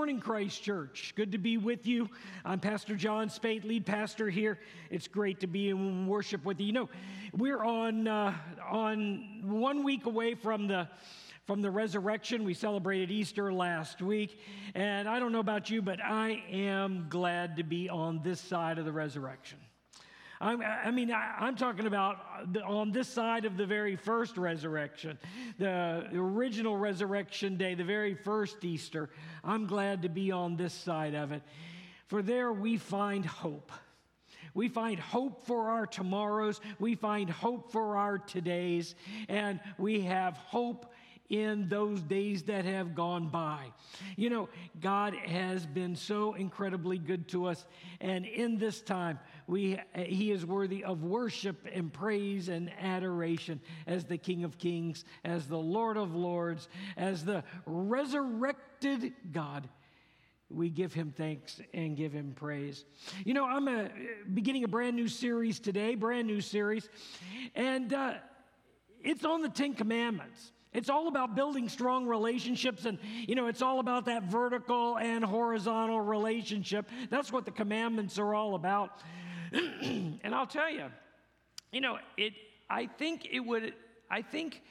morning, Christ Church. Good to be with you. I'm Pastor John Speight, lead pastor here. It's great to be in worship with you. You know, we're on uh, on one week away from the from the resurrection. We celebrated Easter last week, and I don't know about you, but I am glad to be on this side of the resurrection. I'm, i mean, I, am talking about the, on this side of the very first resurrection, the original resurrection day, the very first Easter. I'm glad to be on this side of it. For there we find hope. We find hope for our tomorrows. We find hope for our todays. And we have hope in those days that have gone by. You know, God has been so incredibly good to us. And in this time, we, he is worthy of worship and praise and adoration as the King of Kings, as the Lord of Lords, as the resurrected God. We give him thanks and give him praise. You know, I'm a, beginning a brand new series today, brand new series, and uh, it's on the Ten Commandments. It's all about building strong relationships, and you know, it's all about that vertical and horizontal relationship. That's what the commandments are all about. and I'll tell you, you know, it, I think it would, I think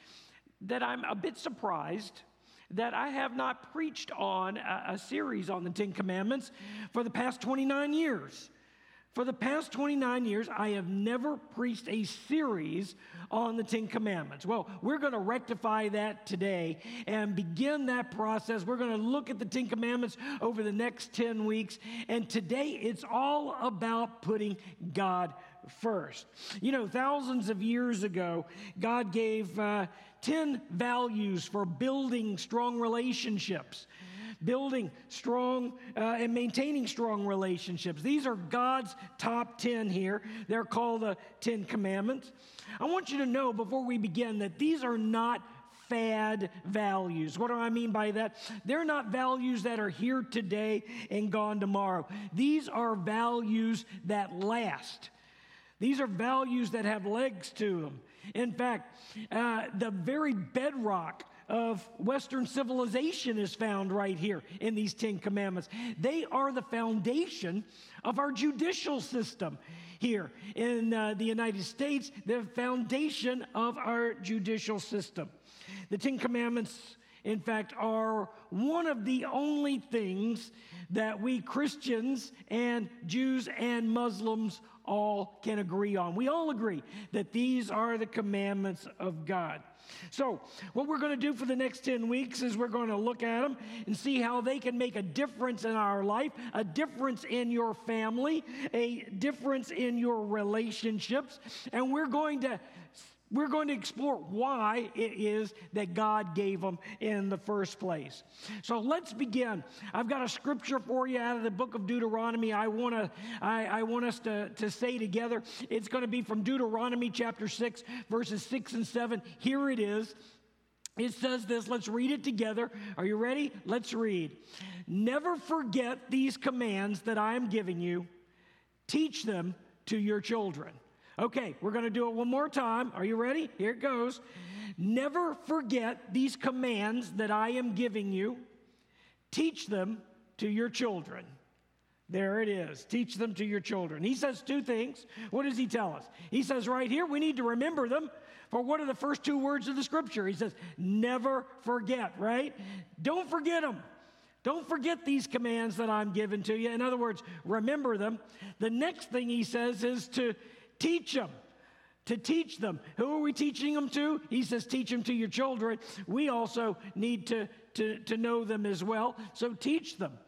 that I'm a bit surprised that I have not preached on a, a series on the Ten Commandments for the past 29 years. For the past 29 years, I have never preached a series on the Ten Commandments. Well, we're going to rectify that today and begin that process. We're going to look at the Ten Commandments over the next 10 weeks. And today, it's all about putting God first. You know, thousands of years ago, God gave uh, 10 values for building strong relationships building strong uh, and maintaining strong relationships. These are God's top 10 here. They're called the 10 commandments. I want you to know before we begin that these are not fad values. What do I mean by that? They're not values that are here today and gone tomorrow. These are values that last. These are values that have legs to them. In fact, uh, the very bedrock of Western civilization is found right here in these Ten Commandments. They are the foundation of our judicial system here in uh, the United States, the foundation of our judicial system. The Ten Commandments, in fact, are one of the only things that we Christians and Jews and Muslims all can agree on. We all agree that these are the commandments of God. So, what we're going to do for the next 10 weeks is we're going to look at them and see how they can make a difference in our life, a difference in your family, a difference in your relationships, and we're going to we're going to explore why it is that God gave them in the first place. So let's begin. I've got a scripture for you out of the book of Deuteronomy. I want to I, I want us to, to say together. It's going to be from Deuteronomy chapter 6, verses 6 and 7. Here it is. It says this, let's read it together. Are you ready? Let's read. Never forget these commands that I am giving you, teach them to your children. Okay, we're going to do it one more time. Are you ready? Here it goes. Never forget these commands that I am giving you. Teach them to your children. There it is. Teach them to your children. He says two things. What does he tell us? He says right here, we need to remember them. For what are the first two words of the scripture? He says, never forget, right? Don't forget them. Don't forget these commands that I'm giving to you. In other words, remember them. The next thing he says is to Teach them. To teach them. Who are we teaching them to? He says, teach them to your children. We also need to, to, to know them as well. So teach them.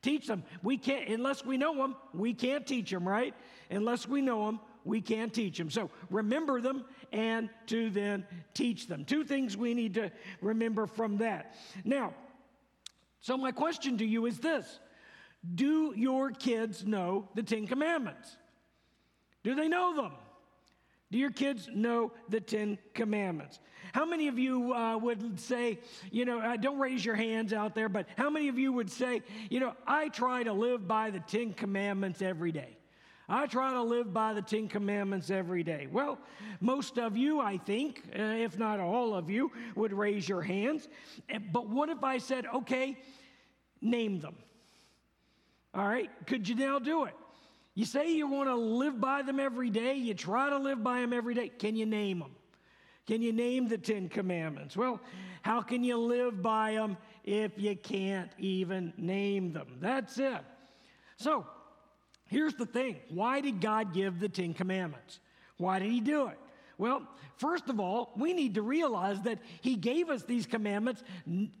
Teach them. We can't, unless we know them, we can't teach them, right? Unless we know them, we can't teach them. So remember them and to then teach them. Two things we need to remember from that. Now, so my question to you is this Do your kids know the Ten Commandments? Do they know them? Do your kids know the Ten Commandments? How many of you uh, would say, you know, uh, don't raise your hands out there, but how many of you would say, you know, I try to live by the Ten Commandments every day? I try to live by the Ten Commandments every day. Well, most of you, I think, uh, if not all of you, would raise your hands. Eh, but what if I said, okay, name them. All right? Could you now do it? You say you want to live by them every day, you try to live by them every day. Can you name them? Can you name the Ten Commandments? Well, how can you live by them if you can't even name them? That's it. So, here's the thing why did God give the Ten Commandments? Why did He do it? Well, first of all, we need to realize that He gave us these commandments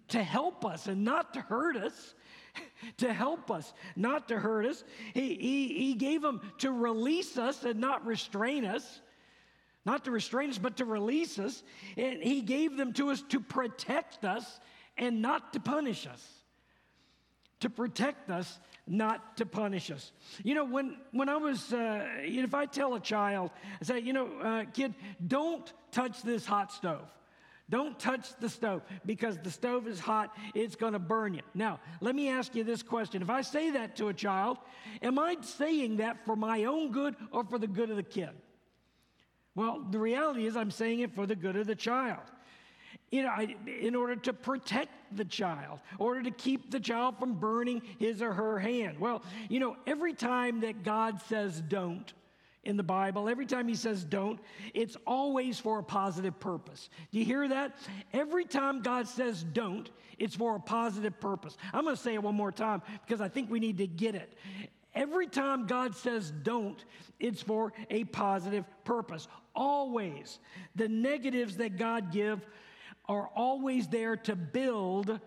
to help us and not to hurt us. to help us, not to hurt us. He, he, he gave them to release us and not restrain us. Not to restrain us, but to release us. And He gave them to us to protect us and not to punish us. To protect us, not to punish us. You know, when, when I was, uh, if I tell a child, I say, you know, uh, kid, don't touch this hot stove. Don't touch the stove because the stove is hot, it's going to burn you. Now, let me ask you this question. If I say that to a child, am I saying that for my own good or for the good of the kid? Well, the reality is I'm saying it for the good of the child. You know, I, in order to protect the child, in order to keep the child from burning his or her hand. Well, you know, every time that God says don't, in the Bible, every time he says don't, it's always for a positive purpose. Do you hear that? Every time God says don't, it's for a positive purpose. I'm going to say it one more time because I think we need to get it. Every time God says don't, it's for a positive purpose. Always. The negatives that God give are always there to build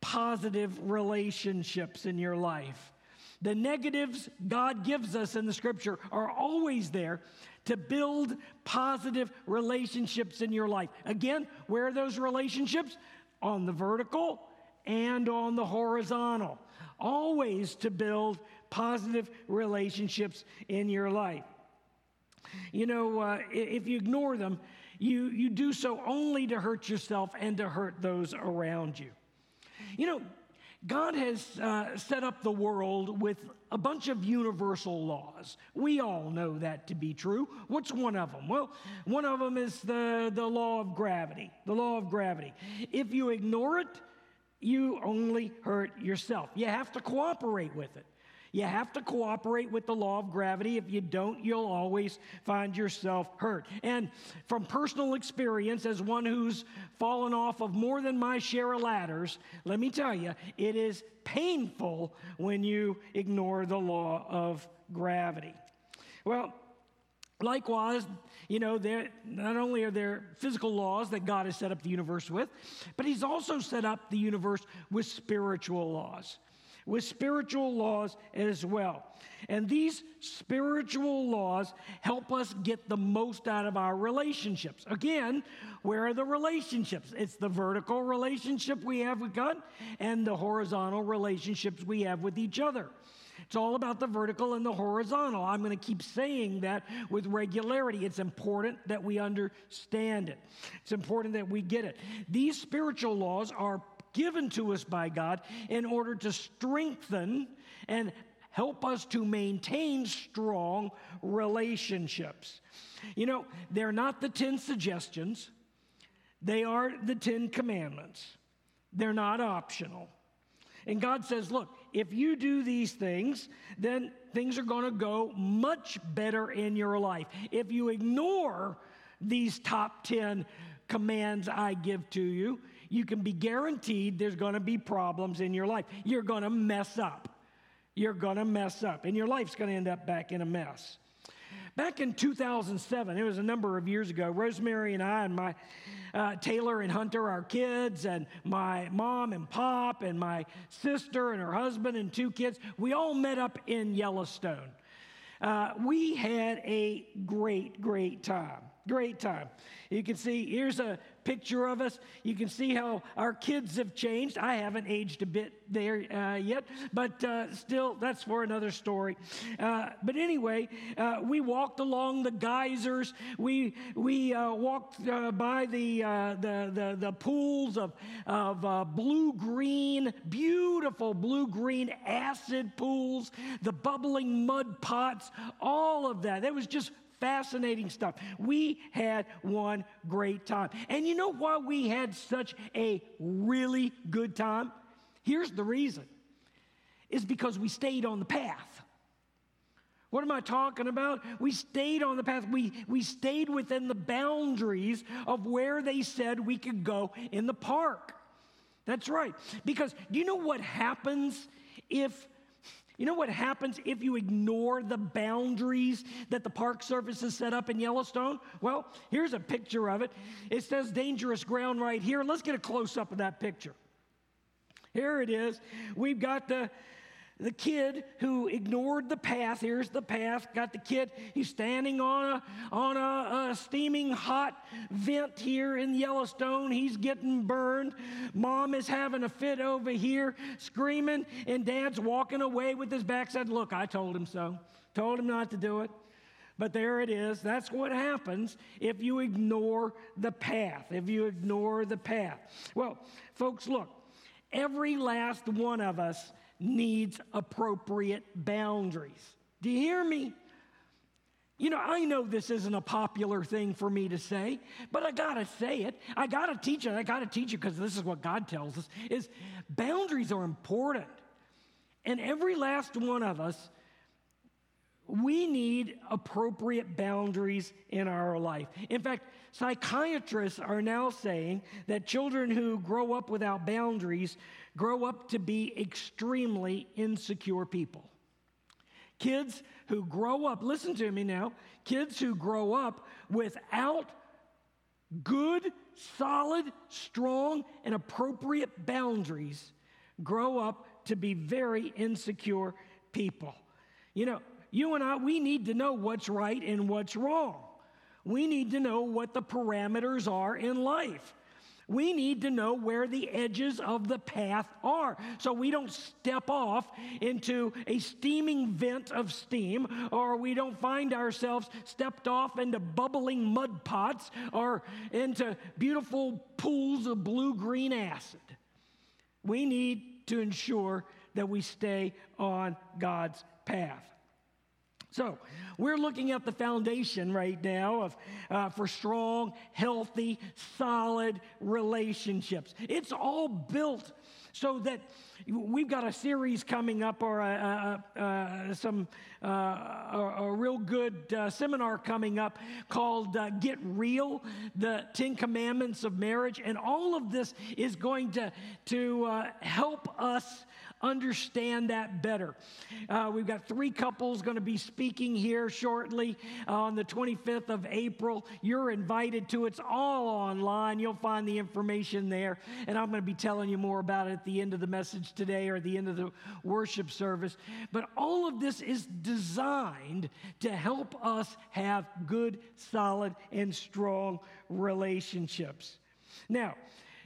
positive relationships in your life. The negatives God gives us in the scripture are always there to build positive relationships in your life. Again, where are those relationships? On the vertical and on the horizontal. Always to build positive relationships in your life. You know, uh, if you ignore them, you, you do so only to hurt yourself and to hurt those around you. You know, God has uh, set up the world with a bunch of universal laws. We all know that to be true. What's one of them? Well, one of them is the, the law of gravity. The law of gravity. If you ignore it, you only hurt yourself. You have to cooperate with it. You have to cooperate with the law of gravity. If you don't, you'll always find yourself hurt. And from personal experience, as one who's fallen off of more than my share of ladders, let me tell you, it is painful when you ignore the law of gravity. Well, Likewise, you know, there not only are there physical laws that God has set up the universe with, but He's also set up the universe with spiritual laws with spiritual laws as well. And these spiritual laws help us get the most out of our relationships. Again, where are the relationships? It's the vertical relationship we have with God and the horizontal relationships we have with each other. It's all about the vertical and the horizontal. I'm going to keep saying that with regularity. It's important that we understand it, it's important that we get it. These spiritual laws are given to us by God in order to strengthen and help us to maintain strong relationships. You know, they're not the 10 suggestions, they are the 10 commandments. They're not optional. And God says, look, if you do these things, then things are going to go much better in your life. If you ignore these top 10 commands I give to you, you can be guaranteed there's going to be problems in your life. You're going to mess up. You're going to mess up, and your life's going to end up back in a mess. Back in 2007, it was a number of years ago, Rosemary and I, and my uh, Taylor and Hunter, our kids, and my mom and pop, and my sister and her husband and two kids, we all met up in Yellowstone. Uh, we had a great, great time. Great time. You can see here's a picture of us. You can see how our kids have changed. I haven't aged a bit there uh, yet, but uh, still, that's for another story. Uh, but anyway, uh, we walked along the geysers. We we uh, walked uh, by the, the, the the pools of of blue green, beautiful blue green acid pools, the bubbling mud pots, all of that. It was just fascinating stuff. We had one great time. And you know why we had such a really good time? Here's the reason is because we stayed on the path. What am I talking about? We stayed on the path. We, we stayed within the boundaries of where they said we could go in the park. That's right. Because do you know what happens if you know what happens if you ignore the boundaries that the Park Service has set up in Yellowstone? Well, here's a picture of it. It says dangerous ground right here. Let's get a close up of that picture. Here it is. We've got the the kid who ignored the path here's the path got the kid he's standing on a on a, a, steaming hot vent here in yellowstone he's getting burned mom is having a fit over here screaming and dad's walking away with his back said look i told him so told him not to do it but there it is. That's what happens if you ignore the path. If you ignore the path. Well, folks, look, every last one of us needs appropriate boundaries. Do you hear me? You know, I know this isn't a popular thing for me to say, but I gotta say it. I gotta teach it. I gotta teach it because this is what God tells us: is boundaries are important, and every last one of us, we need appropriate boundaries in our life. In fact, psychiatrists are now saying that children who grow up without boundaries grow up to be extremely insecure people. Kids who grow up, listen to me now, kids who grow up without good, solid, strong, and appropriate boundaries grow up to be very insecure people. You know, you and I, we need to know what's right and what's wrong. We need to know what the parameters are in life. We need to know where the edges of the path are so we don't step off into a steaming vent of steam or we don't find ourselves stepped off into bubbling mud pots or into beautiful pools of blue green acid. We need to ensure that we stay on God's path. So, we're looking at the foundation right now of, uh, for strong, healthy, solid relationships. It's all built so that we've got a series coming up or a, a, a, some, uh, a, real good uh, seminar coming up called uh, Get Real, the Ten Commandments of Marriage. And all of this is going to, to uh, help us understand that better. Uh, we've got three couples going to be speaking here shortly on the 25th of April. You're invited to It's all online. You'll find the information there. And I'm going to be telling you more about it at the end of the message today or at the end of the worship service. But all of this is designed to help us have good, solid, and strong relationships. Now,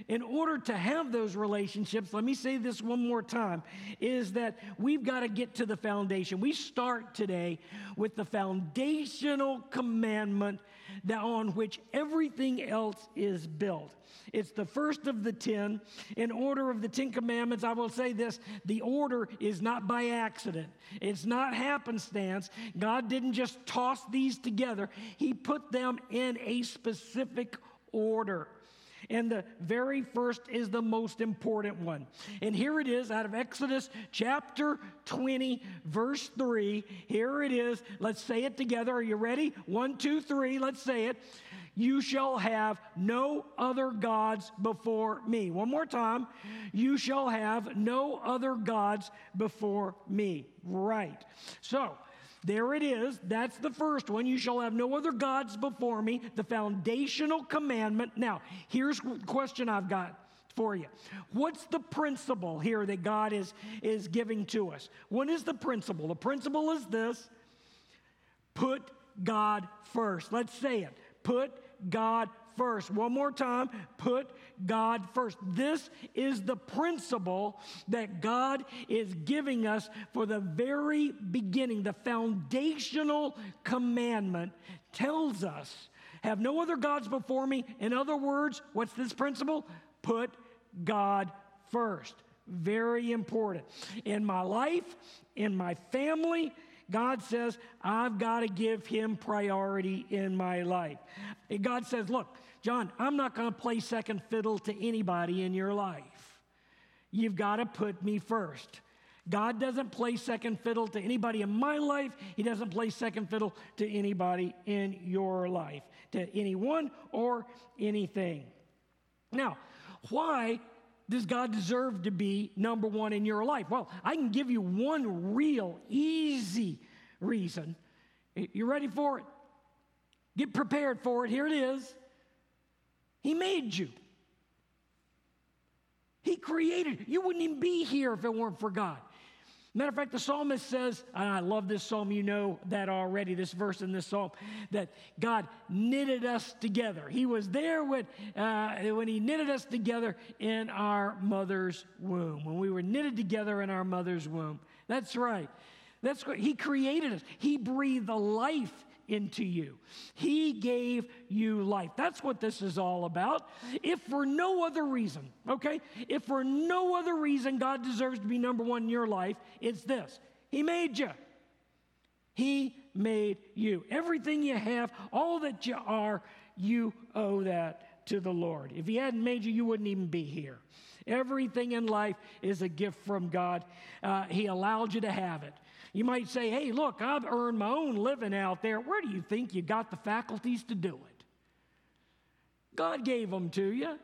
in order to have those relationships, let me say this one more time, is that we've got to get to the foundation. We start today with the foundational commandment that on which everything else is built. It's the first of the ten. In order of the Ten Commandments, I will say this the order is not by accident, it's not happenstance. God didn't just toss these together, He put them in a specific order. And the very first is the most important one. And here it is out of Exodus chapter 20, verse 3. Here it is. Let's say it together. Are you ready? One, two, three. Let's say it. You shall have no other gods before me. One more time. You shall have no other gods before me. Right. So, there it is. That's the first one. You shall have no other gods before me, the foundational commandment. Now, here's the question I've got for you. What's the principle here that God is, is giving to us? What is the principle? The principle is this put God first. Let's say it. Put God first. One more time, put God first. This is the principle that God is giving us for the very beginning. The foundational commandment tells us have no other gods before me. In other words, what's this principle? Put God first. Very important. In my life, in my family, God says, I've got to give him priority in my life. And God says, Look, John, I'm not going to play second fiddle to anybody in your life. You've got to put me first. God doesn't play second fiddle to anybody in my life. He doesn't play second fiddle to anybody in your life, to anyone or anything. Now, why does God deserve to be number one in your life? Well, I can give you one real, easy reason. You ready for it? Get prepared for it. Here it is. He made you. He created. You wouldn't even be here if it weren't for God. Matter of fact, the psalmist says, and I love this psalm, you know that already, this verse in this psalm, that God knitted us together. He was there when, uh, when He knitted us together in our mother's womb, when we were knitted together in our mother's womb. That's right. That's what He created us. He breathed a life into you. He gave you life. That's what this is all about. If for no other reason, okay, if for no other reason God deserves to be number one in your life, it's this He made you. He made you. Everything you have, all that you are, you owe that to the Lord. If He hadn't made you, you wouldn't even be here. Everything in life is a gift from God. Uh, he allowed you to have it. You might say, hey, look, I've earned my own living out there. Where do you think you got the faculties to do it? God gave them to you.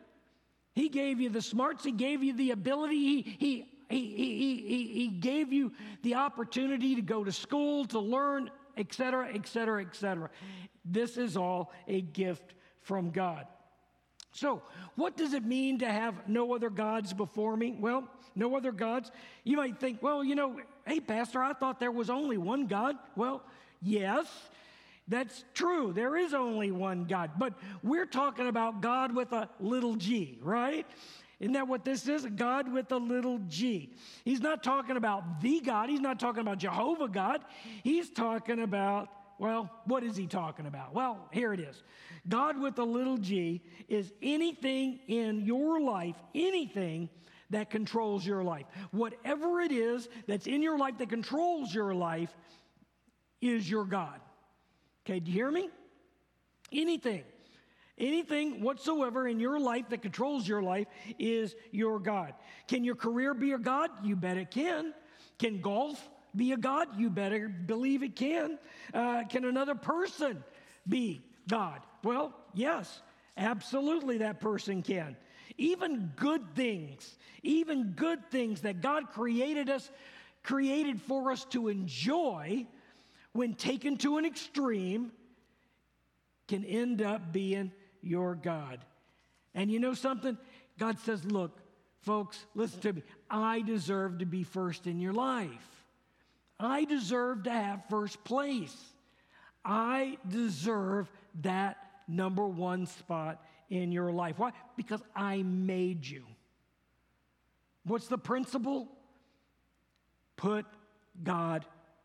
He gave you the smarts, He gave you the ability, He, he, he, he, he, he gave you the opportunity to go to school, to learn, etc., etc., etc. This is all a gift from God. So, what does it mean to have no other gods before me? Well, no other gods. You might think, well, you know, hey, Pastor, I thought there was only one God. Well, yes, that's true. There is only one God. But we're talking about God with a little g, right? Isn't that what this is? God with a little g. He's not talking about the God. He's not talking about Jehovah God. He's talking about, well, what is he talking about? Well, here it is. God with a little g is anything in your life, anything that controls your life. Whatever it is that's in your life that controls your life is your God. Okay, do you hear me? Anything. Anything whatsoever in your life that controls your life is your God. Can your career be a God? You bet it can. Can golf be a God? You better believe it can. Uh, can another person be God? Well, yes, absolutely that person can. Even good things, even good things that God created us, created for us to enjoy, when taken to an extreme, can end up being your God. And you know something? God says, Look, folks, listen to me. I deserve to be first in your life. I deserve to have first place. I deserve that number one spot in your life. Why? Because I made you. What's the principle? Put God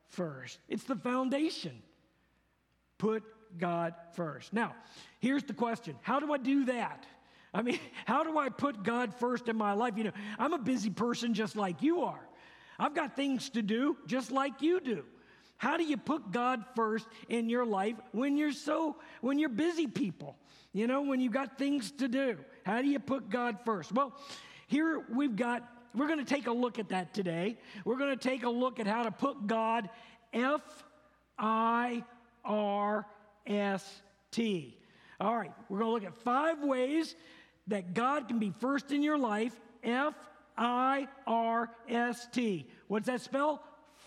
first. It's the foundation. Put God first. Now, here's the question How do I do that? I mean, how do I put God first in my life? You know, I'm a busy person just like you are. I've got things to do just like you do. How do you put God first in your life when you're so when you're busy people? You know, when you've got things to do. How do you put God first? Well, here we've got we're going to take a look at that today. We're going to take a look at how to put God F I R S T. All right, we're going to look at five ways that God can be first in your life. F I R S T. What's that spell?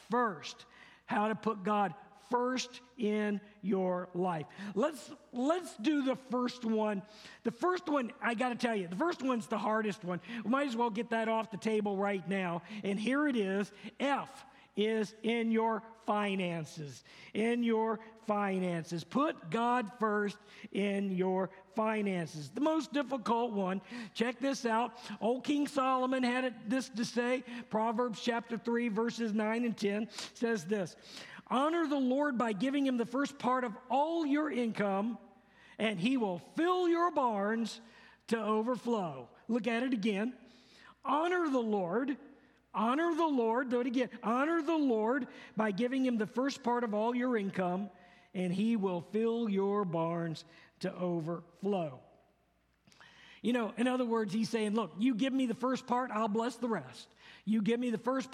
First how to put God first in your life. Let's let's do the first one. The first one, I got to tell you, the first one's the hardest one. We might as well get that off the table right now. And here it is. F is in your finances. In your finances. Put God first in your finances. The most difficult one. Check this out. Old King Solomon had this to say. Proverbs chapter 3, verses 9 and 10 says this Honor the Lord by giving him the first part of all your income, and he will fill your barns to overflow. Look at it again. Honor the Lord Honor the Lord, do it again. Honor the Lord by giving him the first part of all your income, and he will fill your barns to overflow. You know, in other words, he's saying, Look, you give me the first part, I'll bless the rest. You give me the first